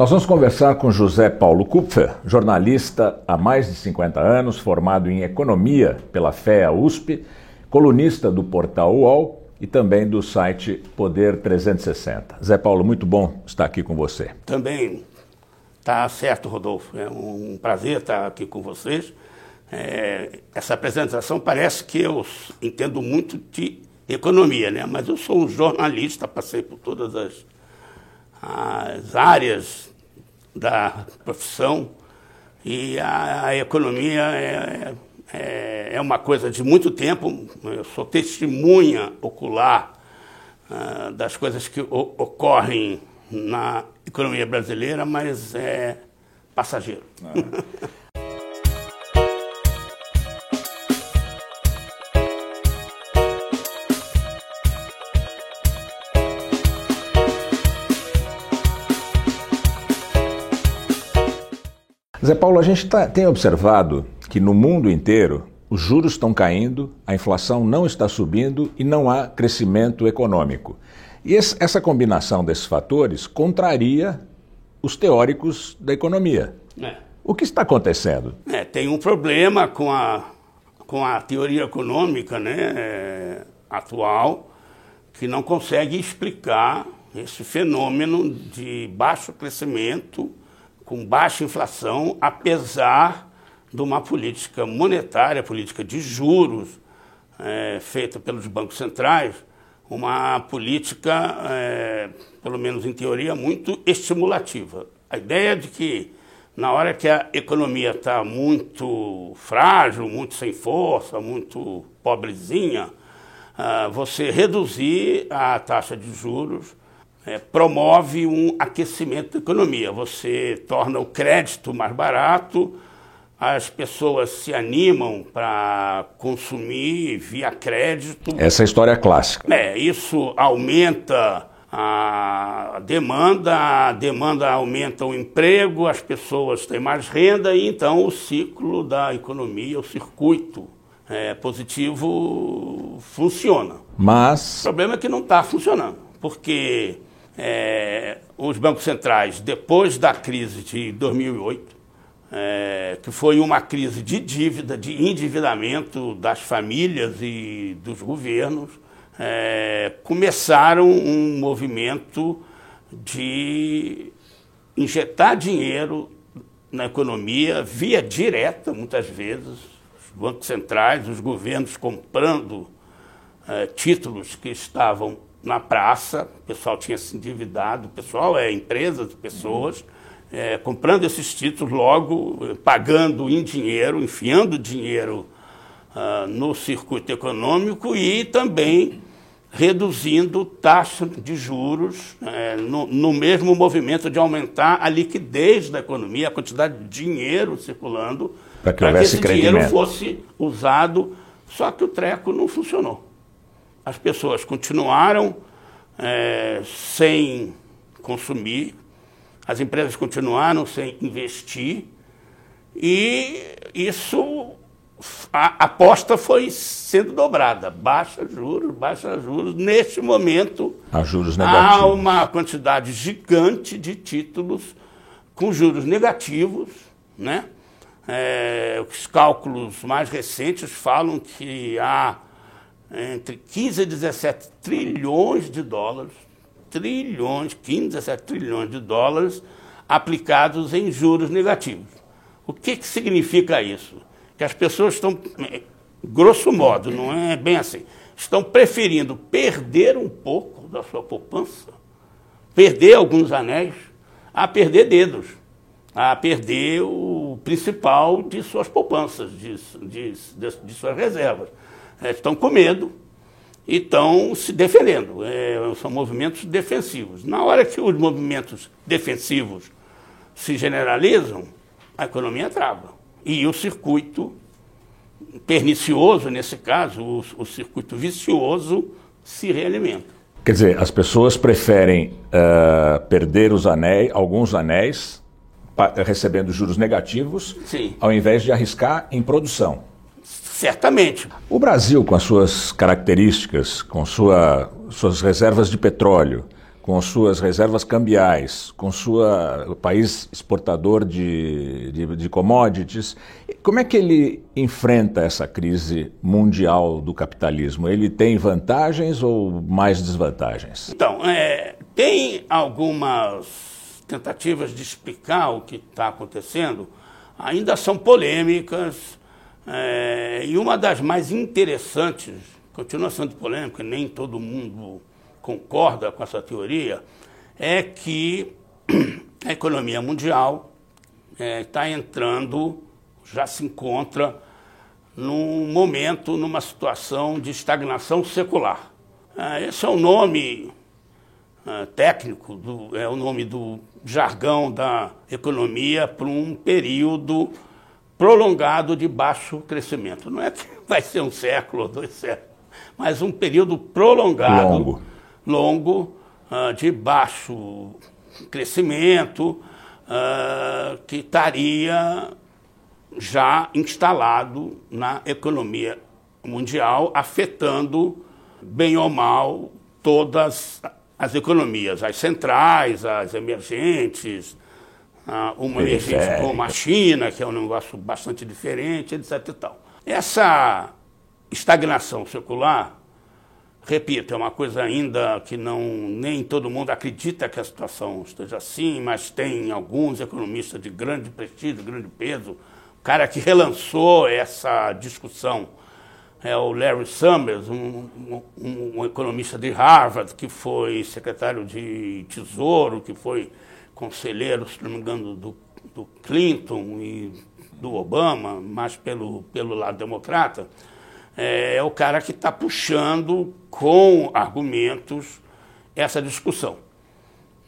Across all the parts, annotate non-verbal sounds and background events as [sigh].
Nós vamos conversar com José Paulo Kupfer, jornalista há mais de 50 anos, formado em economia pela FEA USP, colunista do portal UOL e também do site Poder 360. Zé Paulo, muito bom estar aqui com você. Também está certo, Rodolfo. É um prazer estar aqui com vocês. É, essa apresentação parece que eu entendo muito de economia, né? mas eu sou um jornalista, passei por todas as, as áreas da profissão e a, a economia é, é, é, uma coisa de muito tempo. Eu sou testemunha ocular uh, das coisas que o, ocorrem na economia brasileira, mas é passageiro. Ah. Zé Paulo, a gente tá, tem observado que no mundo inteiro os juros estão caindo, a inflação não está subindo e não há crescimento econômico. E esse, essa combinação desses fatores contraria os teóricos da economia. É. O que está acontecendo? É, tem um problema com a, com a teoria econômica né, é, atual que não consegue explicar esse fenômeno de baixo crescimento com baixa inflação, apesar de uma política monetária, política de juros, é, feita pelos bancos centrais, uma política, é, pelo menos em teoria, muito estimulativa. A ideia de que na hora que a economia está muito frágil, muito sem força, muito pobrezinha, ah, você reduzir a taxa de juros é, promove um aquecimento da economia. Você torna o crédito mais barato, as pessoas se animam para consumir via crédito. Essa é a história clássica. É, isso aumenta a demanda, a demanda aumenta o emprego, as pessoas têm mais renda e então o ciclo da economia, o circuito é, positivo funciona. Mas. O problema é que não está funcionando, porque é, os bancos centrais, depois da crise de 2008, é, que foi uma crise de dívida, de endividamento das famílias e dos governos, é, começaram um movimento de injetar dinheiro na economia via direta, muitas vezes, os bancos centrais, os governos comprando é, títulos que estavam na praça, o pessoal tinha se endividado, o pessoal é empresas, pessoas, é, comprando esses títulos logo, pagando em dinheiro, enfiando dinheiro uh, no circuito econômico e também reduzindo taxa de juros é, no, no, mesmo movimento de aumentar a liquidez da economia, a quantidade de dinheiro circulando, para que, que esse dinheiro fosse usado, só que o treco não funcionou as pessoas continuaram é, sem consumir, as empresas continuaram sem investir e isso a aposta foi sendo dobrada, baixa juros, baixa juros. Neste momento, há, juros negativos. há uma quantidade gigante de títulos com juros negativos, né? É, os cálculos mais recentes falam que há entre 15 e 17 trilhões de dólares, trilhões, 15, 17 trilhões de dólares aplicados em juros negativos. O que, que significa isso? Que as pessoas estão, grosso modo, não é bem assim, estão preferindo perder um pouco da sua poupança, perder alguns anéis, a perder dedos, a perder o principal de suas poupanças, de, de, de, de suas reservas. É, estão com medo e estão se defendendo. É, são movimentos defensivos. Na hora que os movimentos defensivos se generalizam, a economia trava. E o circuito pernicioso, nesse caso, o, o circuito vicioso, se realimenta. Quer dizer, as pessoas preferem uh, perder os anéis, alguns anéis, recebendo juros negativos, Sim. ao invés de arriscar em produção. Certamente. O Brasil, com as suas características, com sua, suas reservas de petróleo, com suas reservas cambiais, com sua país exportador de, de, de, commodities, como é que ele enfrenta essa crise mundial do capitalismo? Ele tem vantagens ou mais desvantagens? Então, é, tem algumas tentativas de explicar o que está acontecendo, ainda são polêmicas, é, e uma das mais interessantes, continua sendo polêmica, nem todo mundo concorda com essa teoria, é que [clears throat] a economia mundial está é, entrando, já se encontra num momento, numa situação de estagnação secular. É, esse é o nome é, técnico, do, é o nome do jargão da economia para um período prolongado de baixo crescimento. Não é que [laughs] vai ser um século ou dois séculos, mas um período prolongado. Longo longo uh, de baixo crescimento uh, que estaria já instalado na economia mundial, afetando, bem ou mal, todas as economias, as centrais, as emergentes, uh, uma emergente como a China, que é um negócio bastante diferente, etc. E tal. Essa estagnação secular Repito, é uma coisa ainda que não nem todo mundo acredita que a situação esteja assim, mas tem alguns economistas de grande prestígio, grande peso. O cara que relançou essa discussão é o Larry Summers, um, um, um economista de Harvard, que foi secretário de Tesouro, que foi conselheiro, se não me engano, do, do Clinton e do Obama, mais pelo, pelo lado democrata é, é o cara que está puxando com argumentos essa discussão.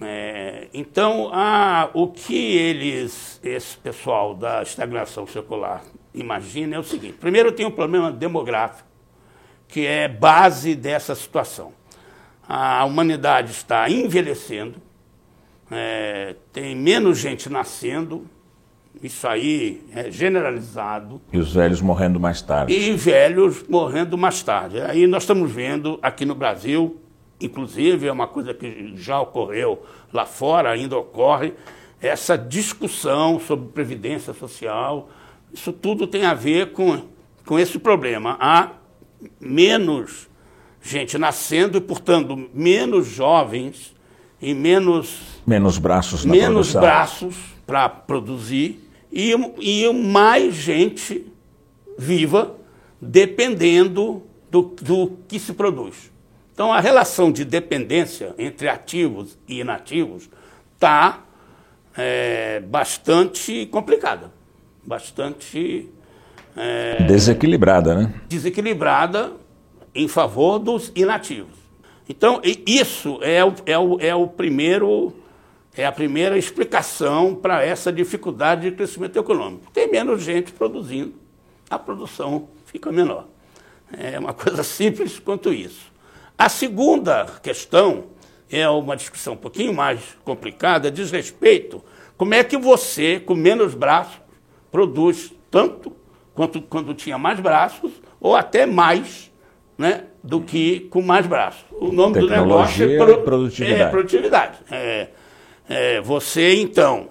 É, então, a, o que eles, esse pessoal da estagnação secular imagina é o seguinte: primeiro, tem um problema demográfico, que é base dessa situação. A humanidade está envelhecendo, é, tem menos gente nascendo, isso aí é generalizado. E os velhos morrendo mais tarde. E velhos morrendo mais tarde. Aí nós estamos vendo aqui no Brasil, inclusive é uma coisa que já ocorreu lá fora, ainda ocorre, essa discussão sobre previdência social. Isso tudo tem a ver com, com esse problema. Há menos gente nascendo e, portanto, menos jovens e menos. Menos braços na Menos produção. braços para produzir e, e mais gente viva dependendo do, do que se produz. Então, a relação de dependência entre ativos e inativos está é, bastante complicada, bastante. É, desequilibrada, né? Desequilibrada em favor dos inativos. Então, isso é o, é o, é o primeiro é a primeira explicação para essa dificuldade de crescimento econômico. Tem menos gente produzindo, a produção fica menor. É uma [laughs] coisa simples quanto isso. A segunda questão é uma discussão um pouquinho mais complicada, diz respeito como é que você, com menos braços, produz tanto quanto quando tinha mais braços, ou até mais né, do que com mais braços. O nome Tecnologia do negócio é, pro, produtividade. É, produtividade. É, é, você, então,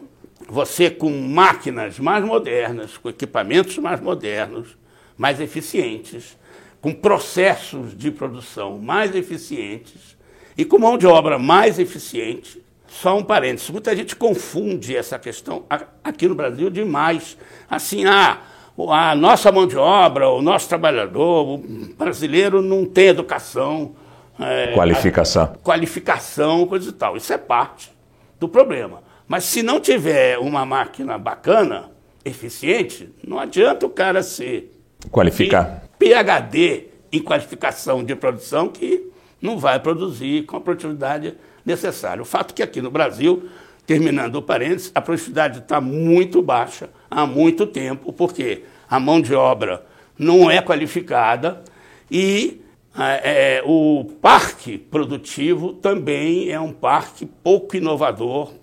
você com máquinas mais modernas, com equipamentos mais modernos, mais eficientes, com processos de produção mais eficientes e com mão de obra mais eficiente. Só um parênteses, muita gente confunde essa questão aqui no Brasil demais. Assim, ah, a nossa mão de obra, o nosso trabalhador, o brasileiro não tem educação. É, qualificação. qualificação, coisa e tal. Isso é parte do problema. Mas se não tiver uma máquina bacana, eficiente, não adianta o cara ser qualificar PhD em qualificação de produção que não vai produzir com a produtividade necessária. O fato é que aqui no Brasil, terminando o parênteses, a produtividade está muito baixa há muito tempo, porque a mão de obra não é qualificada e é, é, o parque produtivo também é um parque pouco inovador,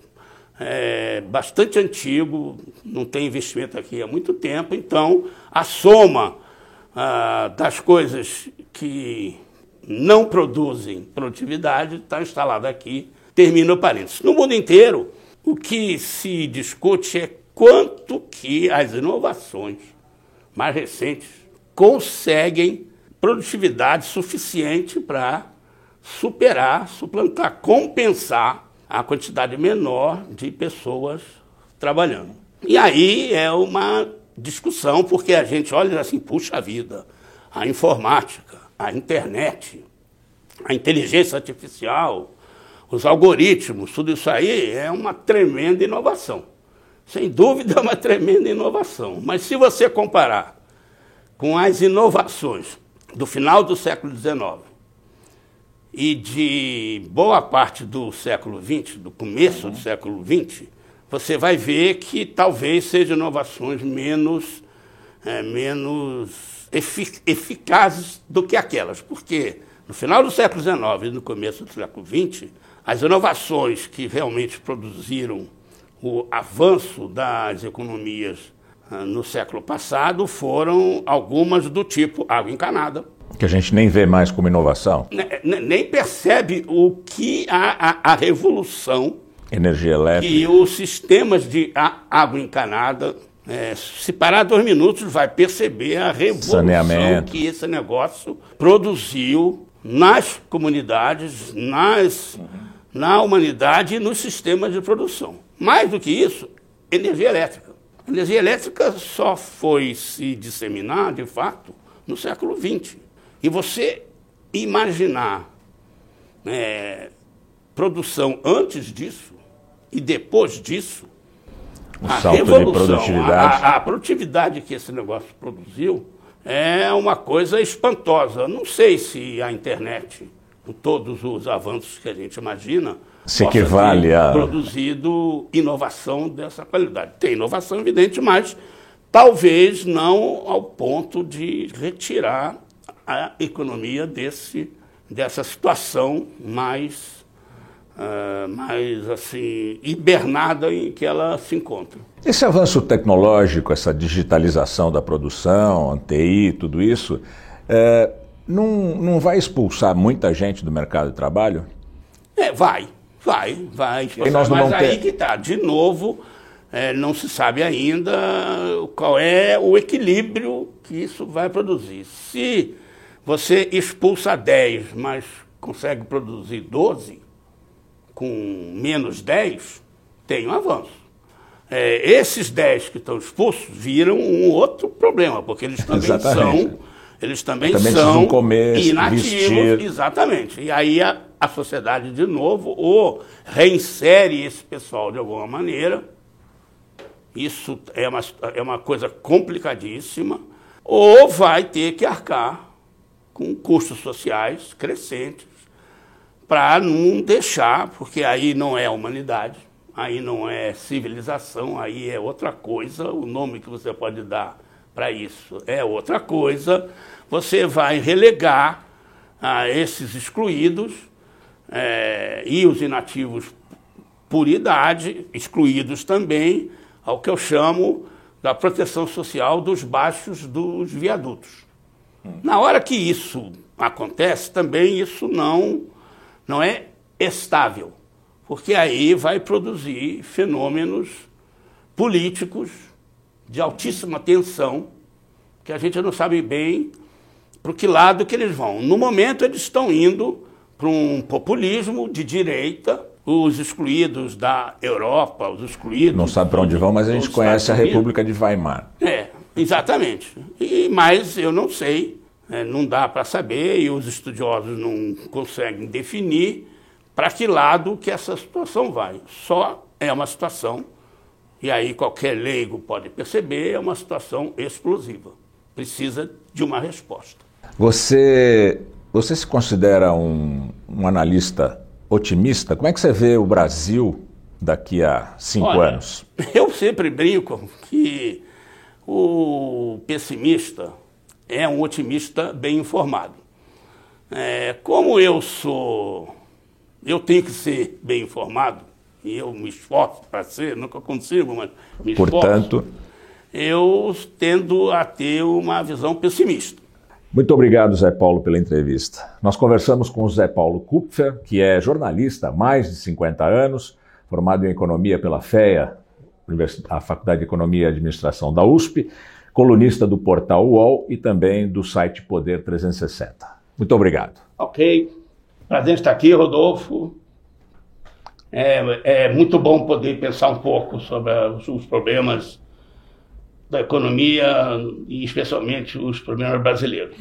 é, bastante antigo, não tem investimento aqui há muito tempo, então a soma ah, das coisas que não produzem produtividade está instalada aqui termina o parênteses. No mundo inteiro, o que se discute é quanto que as inovações mais recentes conseguem produtividade suficiente para superar, suplantar, compensar a quantidade menor de pessoas trabalhando. E aí é uma discussão, porque a gente olha assim, puxa vida, a informática, a internet, a inteligência artificial, os algoritmos, tudo isso aí é uma tremenda inovação. Sem dúvida é uma tremenda inovação. Mas se você comparar com as inovações do final do século XIX e de boa parte do século XX, do começo do século XX, você vai ver que talvez sejam inovações menos, é, menos efic eficazes do que aquelas. Porque no final do século XIX e no começo do século XX, as inovações que realmente produziram o avanço das economias ah, no século passado foram algumas do tipo água encanada. Que a gente nem vê mais como inovação. Nem percebe o que a, a, a revolução. Energia elétrica. E os sistemas de água encanada. É, se parar dois minutos, vai perceber a revolução que esse negócio produziu nas comunidades, nas, na humanidade e nos sistemas de produção. Mais do que isso, energia elétrica. A energia elétrica só foi se disseminar, de fato, no século XX. E você imaginar é, produção antes disso e depois disso, o a salto revolução, de produtividade. A, a, produtividade que esse negócio produziu é uma coisa espantosa. Não sei se a internet, todos os avanços que a gente imagina, se equivale a. produzido inovação dessa qualidade. Tem inovação, evidente, mas talvez não ao ponto de retirar a economia desse, dessa situação mais, uh, mais assim, hibernada em que ela se encontra. Esse avanço tecnológico, essa digitalização da produção, TI, tudo isso, é, não, não vai expulsar muita gente do mercado de trabalho? É, vai. Vai, vai. Mas aí ter... que está, de novo, é, não se sabe ainda qual é o equilíbrio que isso vai produzir. Se você expulsa 10, mas consegue produzir 12, com menos 10, tem um avanço. É, esses 10 que estão expulsos viram um outro problema, porque eles também Exatamente. são eles também, também são comer, inativos. Vestir. Exatamente. E aí a, a sociedade, de novo, ou reinsere esse pessoal de alguma maneira. Isso é uma, é uma coisa complicadíssima. Ou vai ter que arcar com custos sociais crescentes para não deixar, porque aí não é humanidade, aí não é civilização, aí é outra coisa. O nome que você pode dar para isso é outra coisa. Você vai relegar a esses excluídos é, e os inativos por idade, excluídos também, ao que eu chamo da proteção social dos baixos dos viadutos. Na hora que isso acontece, também isso não, não é estável, porque aí vai produzir fenômenos políticos de altíssima tensão, que a gente não sabe bem para que lado que eles vão. No momento, eles estão indo para um populismo de direita, os excluídos da Europa, os excluídos. Não sabe para onde vão, mas a gente conhece a República de Weimar. É, exatamente. E, mas eu não sei, é, não dá para saber, e os estudiosos não conseguem definir para que lado que essa situação vai. Só é uma situação e aí qualquer leigo pode perceber, é uma situação explosiva. Precisa de uma resposta. Você, você se considera um, um analista otimista? Como é que você vê o Brasil daqui a cinco Olha, anos? [laughs] Eu sempre brinco que o pessimista é um otimista bem informado. É, como eu sou, eu tenho que ser bem informado, e eu me esforço para ser, nunca consigo, mas me Portanto, esforço, eu tendo a ter uma visão pessimista. Muito obrigado, Zé Paulo, pela entrevista. Nós conversamos com o Zé Paulo Kupfer, que é jornalista há mais de 50 anos, formado em Economia pela FEA, a Faculdade de Economia e Administração da USP, colunista do portal UOL e também do site Poder 360. Muito obrigado. Ok. Prazer estar aqui, Rodolfo. É, é muito bom poder pensar um pouco sobre os, problemas da economia e especialmente os problemas brasileiros.